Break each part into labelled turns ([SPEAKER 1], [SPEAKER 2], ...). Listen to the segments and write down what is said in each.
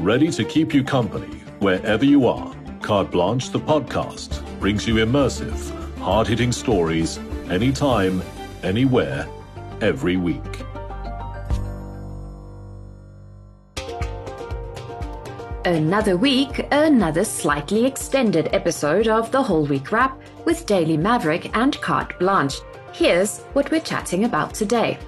[SPEAKER 1] ready to keep you company wherever you are. Carte Blanche, the podcast, brings you immersive, hard hitting stories anytime, anywhere, every week.
[SPEAKER 2] Another week, another slightly extended episode of the Whole Week Wrap with Daily Maverick and Carte Blanche. Here's what we're chatting about today.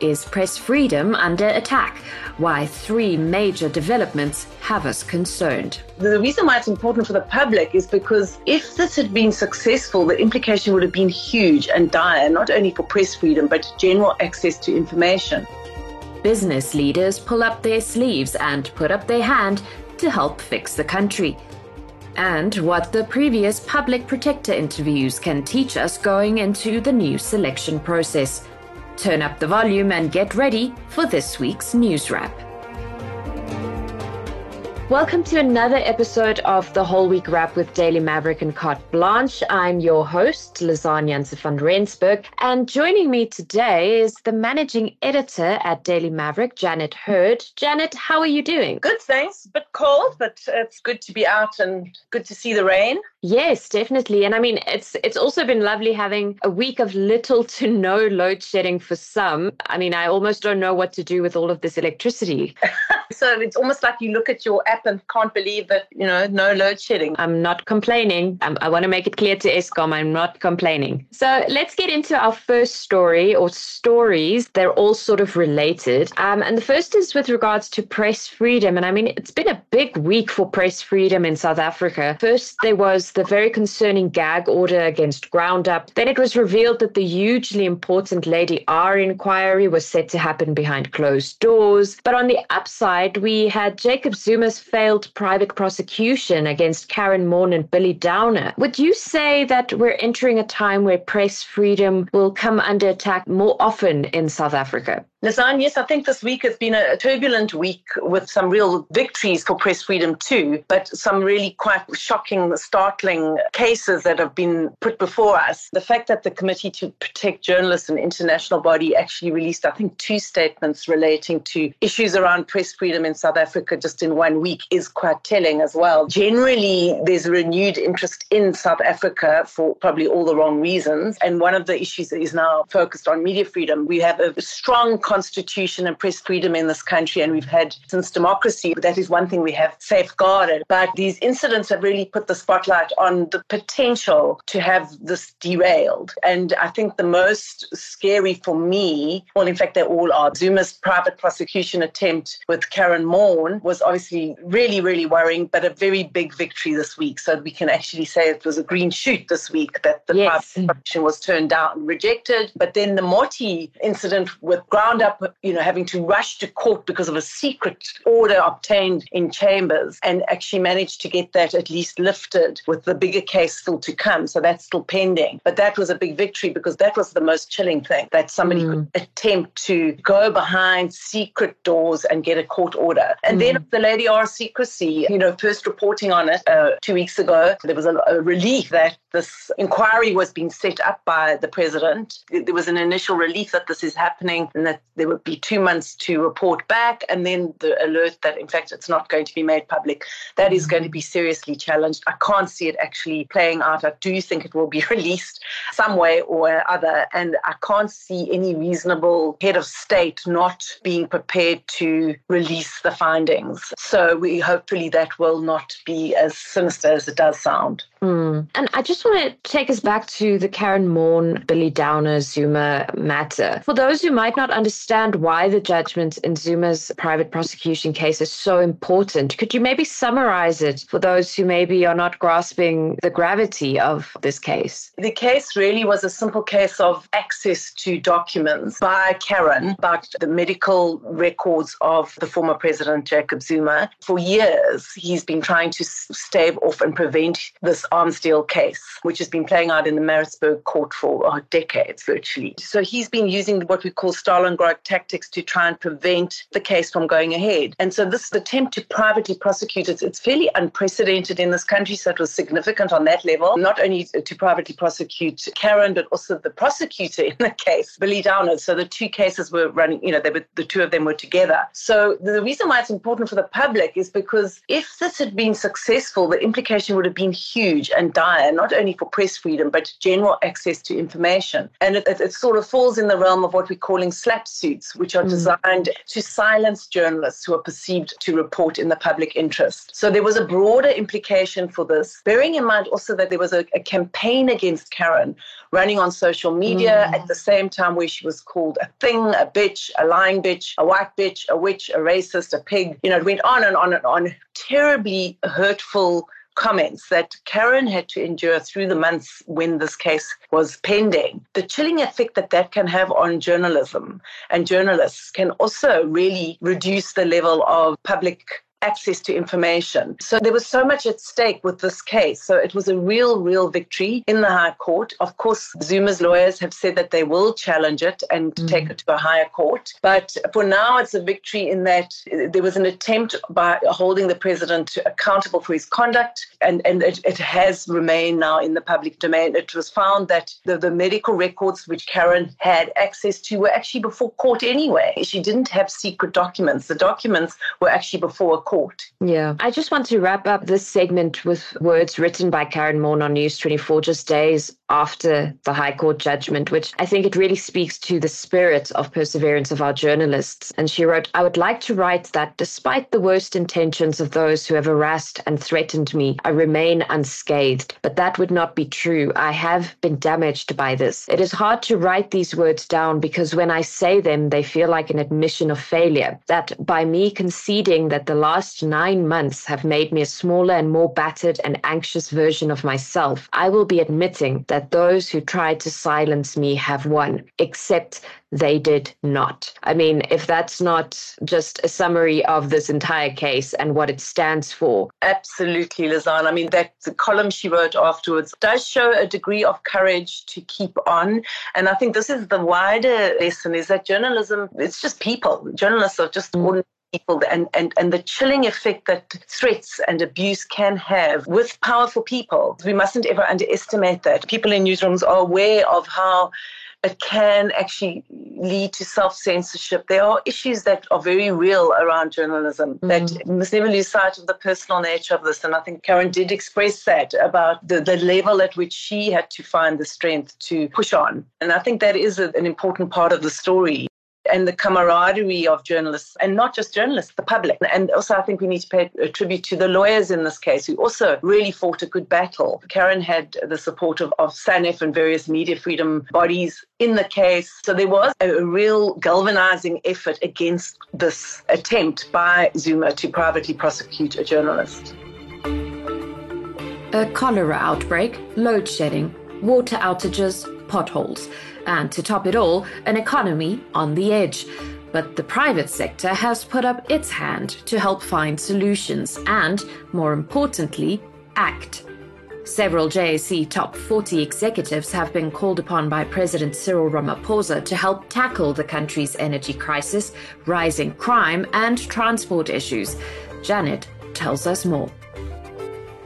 [SPEAKER 2] Is press freedom under attack? Why three major developments have us concerned.
[SPEAKER 3] The reason why it's important for the public is because if this had been successful, the implication would have been huge and dire, not only for press freedom, but general access to information
[SPEAKER 2] business leaders pull up their sleeves and put up their hand to help fix the country. And what the previous public protector interviews can teach us going into the new selection process. Turn up the volume and get ready for this week's news wrap. Welcome to another episode of the Whole Week Wrap with Daily Maverick and Carte Blanche. I'm your host, Lizanne Janse van Rensburg, and joining me today is the managing editor at Daily Maverick, Janet Heard. Janet, how are you doing?
[SPEAKER 3] Good, thanks. A bit cold, but it's good to be out and good to see the rain.
[SPEAKER 2] Yes, definitely. And I mean, it's it's also been lovely having a week of little to no load shedding for some. I mean, I almost don't know what to do with all of this electricity.
[SPEAKER 3] so it's almost like you look at your app and can't believe that, you know, no load shedding.
[SPEAKER 2] I'm not complaining. I'm, i want to make it clear to Eskom, I'm not complaining. So let's get into our first story or stories. They're all sort of related. Um, and the first is with regards to press freedom. And I mean, it's been a big week for press freedom in South Africa. First, there was the very concerning gag order against Groundup. Then it was revealed that the hugely important Lady R inquiry was set to happen behind closed doors. But on the upside, we had Jacob Zuma's failed private prosecution against Karen Maughan and Billy Downer. Would you say that we're entering a time where press freedom will come under attack more often in South Africa?
[SPEAKER 3] Lizanne, yes, I think this week has been a turbulent week with some real victories for press freedom too, but some really quite shocking, startling cases that have been put before us. The fact that the Committee to Protect Journalists, an international body, actually released, I think, two statements relating to issues around press freedom in South Africa just in one week is quite telling as well. Generally, there's a renewed interest in South Africa for probably all the wrong reasons. And one of the issues is now focused on media freedom. We have a strong constitution and press freedom in this country, and we've had since democracy. That is one thing we have safeguarded. But these incidents have really put the spotlight on the potential to have this derailed. And I think the most scary for me, well, in fact, they all are. Zuma's private prosecution attempt with Karen Maughan was obviously really, really worrying, but a very big victory this week. So we can actually say it was a green shoot this week that the yes. private prosecution was turned down, and rejected. But then the Motti incident with Groundup up, you know, having to rush to court because of a secret order obtained in chambers and actually managed to get that at least lifted with the bigger case still to come. So that's still pending. But that was a big victory because that was the most chilling thing that somebody mm. could attempt to go behind secret doors and get a court order. And mm. then the Lady R secrecy, you know, first reporting on it uh, two weeks ago, there was a, a relief that this inquiry was being set up by the president. There was an initial relief that this is happening and that there would be two months to report back, and then the alert that, in fact, it's not going to be made public. That is going to be seriously challenged. I can't see it actually playing out. I do think it will be released some way or other, and I can't see any reasonable head of state not being prepared to release the findings. So we hopefully that will not be as sinister as it does sound.
[SPEAKER 2] Mm. And I just want to take us back to the Karen Maughan, Billy Downer, Zuma matter. For those who might not understand why the judgment in Zuma's private prosecution case is so important, could you maybe summarize it for those who maybe are not grasping the gravity of this case?
[SPEAKER 3] The case really was a simple case of access to documents by Karen about the medical records of the former president, Jacob Zuma. For years, he's been trying to stave off and prevent this arms deal case. Which has been playing out in the Maritzburg court for oh, decades virtually. So he's been using what we call Stalingrad tactics to try and prevent the case from going ahead. And so this attempt to privately prosecute it, it's fairly unprecedented in this country. So it was significant on that level, not only to privately prosecute Karen, but also the prosecutor in the case, Billy Downer. So the two cases were running, you know, they were, the two of them were together. So the reason why it's important for the public is because if this had been successful, the implication would have been huge and dire, not only for press freedom, but general access to information. And it, it, it sort of falls in the realm of what we're calling slap suits, which are mm. designed to silence journalists who are perceived to report in the public interest. So there was a broader implication for this, bearing in mind also that there was a, a campaign against Karen running on social media mm. at the same time where she was called a thing, a bitch, a lying bitch, a white bitch, a witch, a racist, a pig. You know, it went on and on and on. Terribly hurtful comments that Karen had to endure through the months when this case was pending. The chilling effect that that can have on journalism and journalists can also really reduce the level of public access to information. So there was so much at stake with this case. So it was a real, real victory in the High Court. Of course, Zuma's lawyers have said that they will challenge it and mm. take it to a higher court. But for now, it's a victory in that there was an attempt by holding the president accountable for his conduct, and, and it, it has remained now in the public domain. It was found that the, the medical records which Karen had access to were actually before court anyway. She didn't have secret documents. The documents were actually before a court.
[SPEAKER 2] Yeah. I just want to wrap up this segment with words written by Karen Maughan on News 24 just days after the High Court judgment, which I think it really speaks to the spirit of perseverance of our journalists. And she wrote, I would like to write that despite the worst intentions of those who have harassed and threatened me, I remain unscathed. But that would not be true. I have been damaged by this. It is hard to write these words down because when I say them, they feel like an admission of failure. That by me conceding that the last nine months have made me a smaller and more battered and anxious version of myself, I will be admitting that those who tried to silence me have won, except they did not. I mean, if that's not just a summary of this entire case and what it stands for.
[SPEAKER 3] Absolutely, Lizanne. I mean, that the column she wrote afterwards does show a degree of courage to keep on. And I think this is the wider lesson is that journalism, it's just people. Journalists are just mm. ordinary people and, and, and the chilling effect that threats and abuse can have with powerful people. We mustn't ever underestimate that. People in newsrooms are aware of how it can actually lead to self censorship. There are issues that are very real around journalism mm-hmm. that must never lose sight of the personal nature of this. And I think Karen did express that about the, the level at which she had to find the strength to push on. And I think that is a, an important part of the story and the camaraderie of journalists, and not just journalists, the public. And also, I think we need to pay a tribute to the lawyers in this case, who also really fought a good battle. Karen had the support of, of SANEF and various media freedom bodies in the case. So there was a real galvanizing effort against this attempt by Zuma to privately prosecute a journalist.
[SPEAKER 2] A cholera outbreak, load shedding, water outages, potholes and to top it all, an economy on the edge. But the private sector has put up its hand to help find solutions and, more importantly, act. Several JSE top 40 executives have been called upon by President Cyril Ramaphosa to help tackle the country's energy crisis, rising crime, and transport issues. Janet tells us more.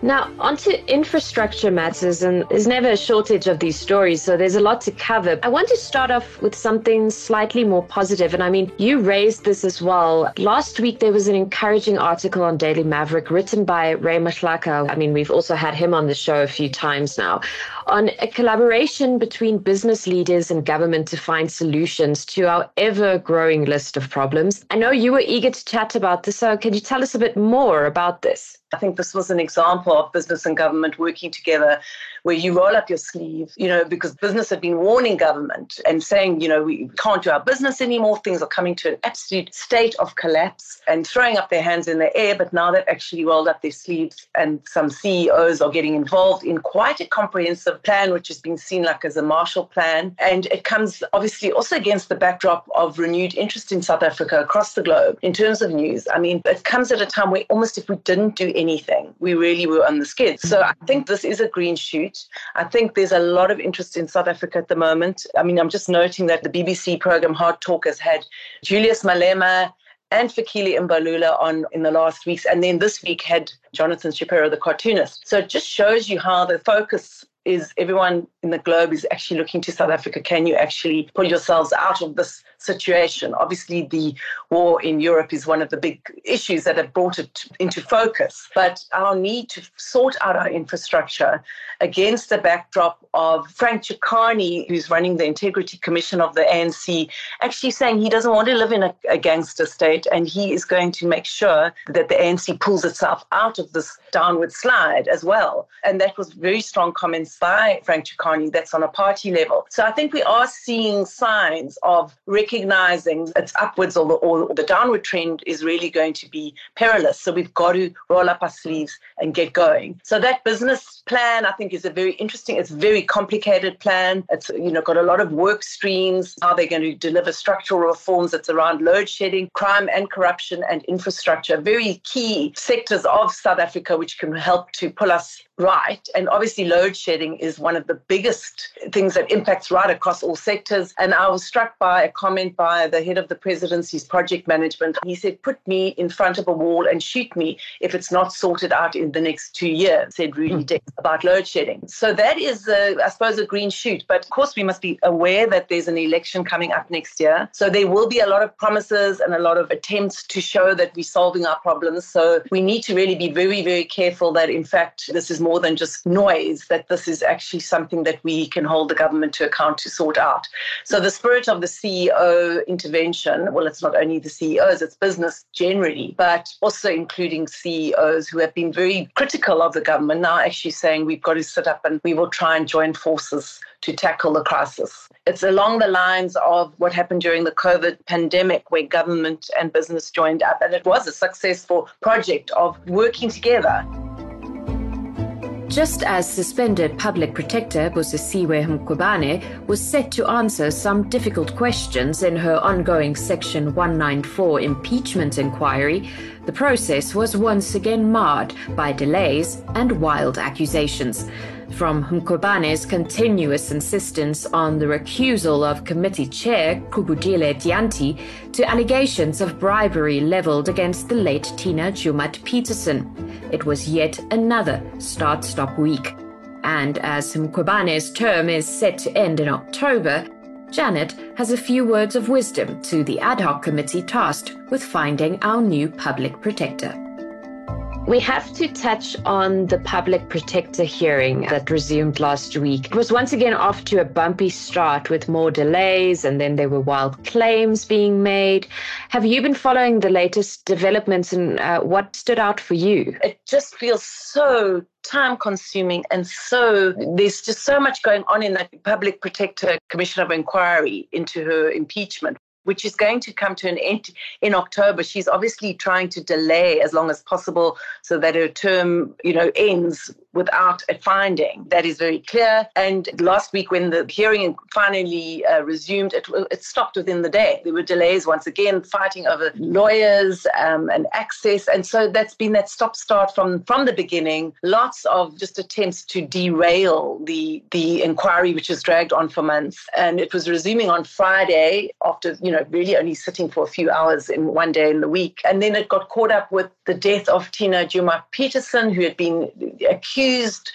[SPEAKER 2] Now, onto infrastructure matters, and there's never a shortage of these stories, so there's a lot to cover. I want to start off with something slightly more positive, and I mean, you raised this as well. Last week, there was an encouraging article on Daily Maverick written by Ray Mahlaka. I mean, we've also had him on the show a few times now on a collaboration between business leaders and government to find solutions to our ever growing list of problems. I know you were eager to chat about this, so can you tell us a bit more about this?
[SPEAKER 3] I think this was an example of business and government working together where you roll up your sleeve, you know, because business had been warning government and saying, you know, we can't do our business anymore. Things are coming to an absolute state of collapse and throwing up their hands in the air. But now they've actually rolled up their sleeves and some CEOs are getting involved in quite a comprehensive plan, which has been seen like as a Marshall Plan. And it comes obviously also against the backdrop of renewed interest in South Africa across the globe in terms of news. I mean, it comes at a time where almost if we didn't do anything. We really were on the skids. So I think this is a green shoot. I think there's a lot of interest in South Africa at the moment. I mean, I'm just noting that the BBC program Hard Talk has had Julius Malema and Fikile Mbalula on in the last weeks, and then this week had Jonathan Shapiro, the cartoonist. So it just shows you how the focus is everyone in the globe is actually looking to South Africa. Can you actually pull yourselves out of this situation? Obviously, the war in Europe is one of the big issues that have brought it into focus. But our need to sort out our infrastructure against the backdrop of Frank Chikane, who's running the Integrity Commission of the ANC, actually saying he doesn't want to live in a, a gangster state and he is going to make sure that the ANC pulls itself out of this downward slide as well. And that was very strong comments by Frank Chikane that's on a party level. So I think we are seeing signs of recognizing it's upwards or the, or the downward trend is really going to be perilous. So we've got to roll up our sleeves and get going. So that business plan, I think, is a very interesting, it's very complicated plan. It's, you know, got a lot of work streams, how they're going to deliver structural reforms. It's around load shedding, crime and corruption and infrastructure, very key sectors of South Africa which can help to pull us right. And obviously, load shedding is one of the biggest things that impacts right across all sectors. And I was struck by a comment by the head of the presidency's project management. He said, Put me in front of a wall and shoot me if it's not sorted out in the next two years, said Rudi mm. about load shedding. So that is, a, I suppose, a green shoot. But of course, we must be aware that there's an election coming up next year. So there will be a lot of promises and a lot of attempts to show that we're solving our problems. So we need to really be very, very careful that, in fact, this is more more than just noise, that this is actually something that we can hold the government to account to sort out. So the spirit of the CEO intervention, well, it's not only the CEOs, it's business generally, but also including CEOs who have been very critical of the government now actually saying we've got to sit up and we will try and join forces to tackle the crisis. It's along the lines of what happened during the COVID pandemic, where government and business joined up, and it was a successful project of working together.
[SPEAKER 2] Just as suspended public protector Busisiwe Mkhwebane was set to answer some difficult questions in her ongoing Section 194 impeachment inquiry, the process was once again marred by delays and wild accusations from Mkhwebane's continuous insistence on the recusal of committee chair Qubudile Dyantyi to allegations of bribery leveled against the late Tina Joemat Pettersson. It was yet another start-stop week. And as Mkhwebane's term is set to end in October, Janet has a few words of wisdom to the ad hoc committee tasked with finding our new public protector. We have to touch on the public protector hearing that resumed last week. It was once again off to a bumpy start with more delays, and then there were wild claims being made. Have you been following the latest developments and uh, what stood out for you?
[SPEAKER 3] It just feels so time consuming and so there's just so much going on in that public protector commission of inquiry into her impeachment which is going to come to an end in October. She's obviously trying to delay as long as possible so that her term, you know, ends without a finding. That is very clear. And last week, when the hearing finally uh, resumed, it, it stopped within the day. There were delays once again, fighting over lawyers um, and access. And so that's been that stop start from, from the beginning. Lots of just attempts to derail the, the inquiry, which has dragged on for months. And it was resuming on Friday after, you know, really only sitting for a few hours in one day in the week. And then it got caught up with the death of Tina Joemat Pettersson, who had been accused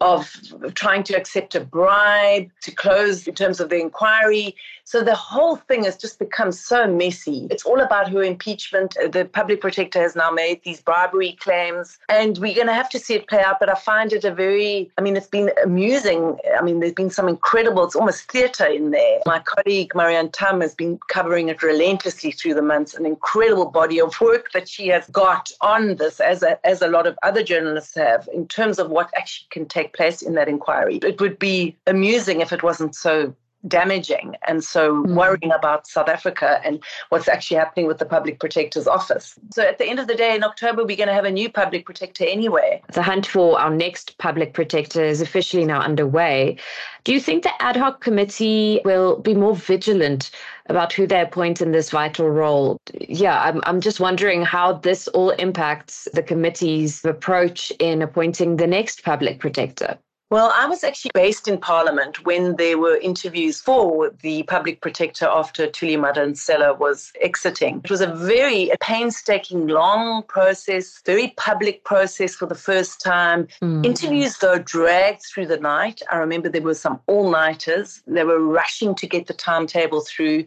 [SPEAKER 3] of trying to accept a bribe to close in terms of the inquiry. So the whole thing has just become so messy. It's all about her impeachment. Uh, the public protector has now made these bribery claims, and we're going to have to see it play out. But I find it a very, I mean, it's been amusing. I mean, there's been some incredible, it's almost theatre in there. My colleague, Marianne Thamm, has been covering it relentlessly through the months, an incredible body of work that she has got on this, as a, as a lot of other journalists have, in terms of what actually can take place in that inquiry. It would be amusing if it wasn't so damaging and so mm. worrying about South Africa and what's actually happening with the public protector's office. So at the end of the day, in October, we're going to have a new public protector anyway.
[SPEAKER 2] The hunt for our next public protector is officially now underway. Do you think the ad hoc committee will be more vigilant about who they appoint in this vital role? Yeah, I'm, I'm just wondering how this all impacts the committee's approach in appointing the next public protector.
[SPEAKER 3] Well, I was actually based in Parliament when there were interviews for the public protector after Thuli Madonsela was exiting. It was a very painstaking, long process, very public process for the first time. Mm-hmm. Interviews, though, dragged through the night. I remember there were some all nighters. They were rushing to get the timetable through.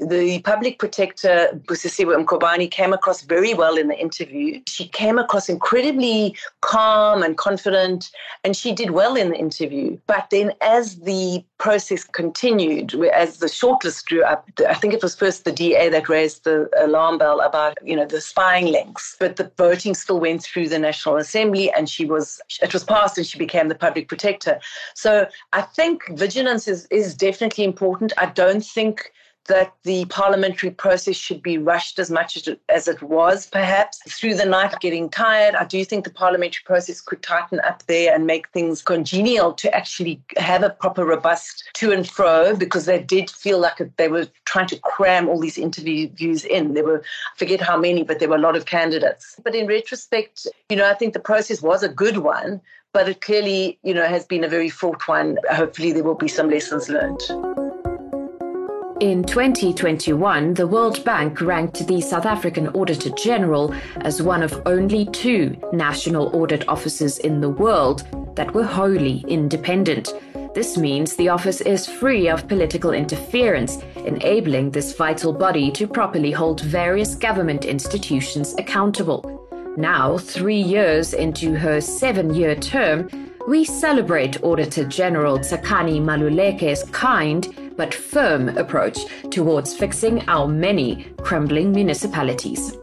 [SPEAKER 3] The public protector, Busisiwe Mkhwebane, came across very well in the interview. She came across incredibly calm and confident, and she did well in the interview. But then, as the process continued, as the shortlist drew up, I think it was first the DA that raised the alarm bell about, you know, the spying links. But the voting still went through the National Assembly, and she was it was passed, and she became the public protector. So I think vigilance is is definitely important. I don't think that the parliamentary process should be rushed as much as it, as it was, perhaps through the night getting tired. I do think the parliamentary process could tighten up there and make things congenial to actually have a proper, robust to and fro because they did feel like they were trying to cram all these interviews in. There were, I forget how many, but there were a lot of candidates. But in retrospect, you know, I think the process was a good one, but it clearly, you know, has been a very fraught one. Hopefully, there will be some lessons learned.
[SPEAKER 2] In 2021, the World Bank ranked the South African Auditor General as one of only two national audit offices in the world that were wholly independent. This means the office is free of political interference, enabling this vital body to properly hold various government institutions accountable. Now, three years into her seven year term, we celebrate Auditor General Tsakani Maluleke's kind but firm approach towards fixing our many crumbling municipalities.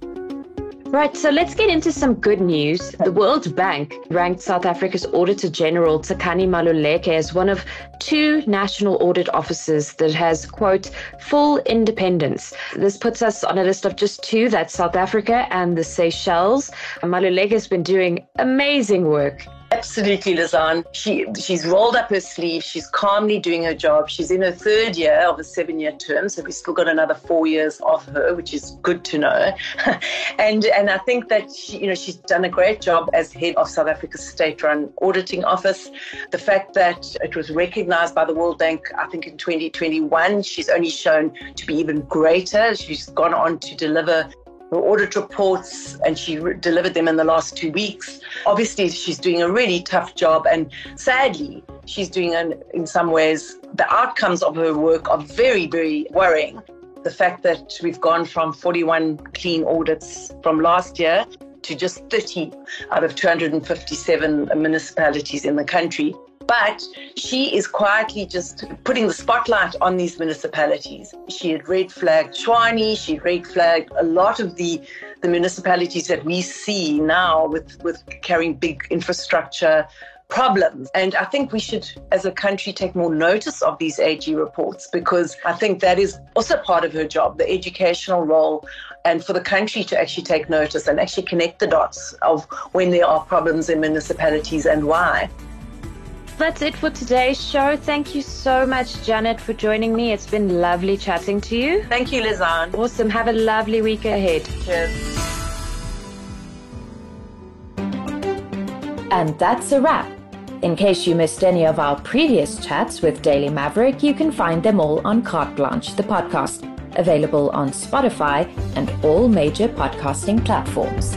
[SPEAKER 2] Right, so let's get into some good news. The World Bank ranked South Africa's Auditor General Tsakani Maluleke as one of two national audit offices that has, quote, full independence. This puts us on a list of just two that's South Africa and the Seychelles. Maluleke has been doing amazing work
[SPEAKER 3] Absolutely, Lizanne. She she's rolled up her sleeves. She's calmly doing her job. She's in her third year of a seven-year term, so we've still got another four years of her, which is good to know. and and I think that she, you know she's done a great job as head of South Africa's state-run auditing office. The fact that it was recognised by the World Bank, I think in 2021, she's only shown to be even greater. She's gone on to deliver audit reports and she re- delivered them in the last two weeks. Obviously, she's doing a really tough job, and sadly, she's doing, an, in some ways, the outcomes of her work are very, very worrying. The fact that we've gone from 41 clean audits from last year to just 30 out of 257 municipalities in the country but she is quietly just putting the spotlight on these municipalities. She had red flagged Tshwane, she red flagged a lot of the, the municipalities that we see now with, with carrying big infrastructure problems. And I think we should, as a country, take more notice of these AG reports because I think that is also part of her job, the educational role, and for the country to actually take notice and actually connect the dots of when there are problems in municipalities and why.
[SPEAKER 2] That's it for today's show. Thank you so much, Janet, for joining me. It's been lovely chatting to you.
[SPEAKER 3] Thank you, Lizanne.
[SPEAKER 2] Awesome. Have a lovely week ahead.
[SPEAKER 3] Cheers.
[SPEAKER 2] And that's a wrap. In case you missed any of our previous chats with Daily Maverick, you can find them all on Carte Blanche, the podcast, available on Spotify and all major podcasting platforms.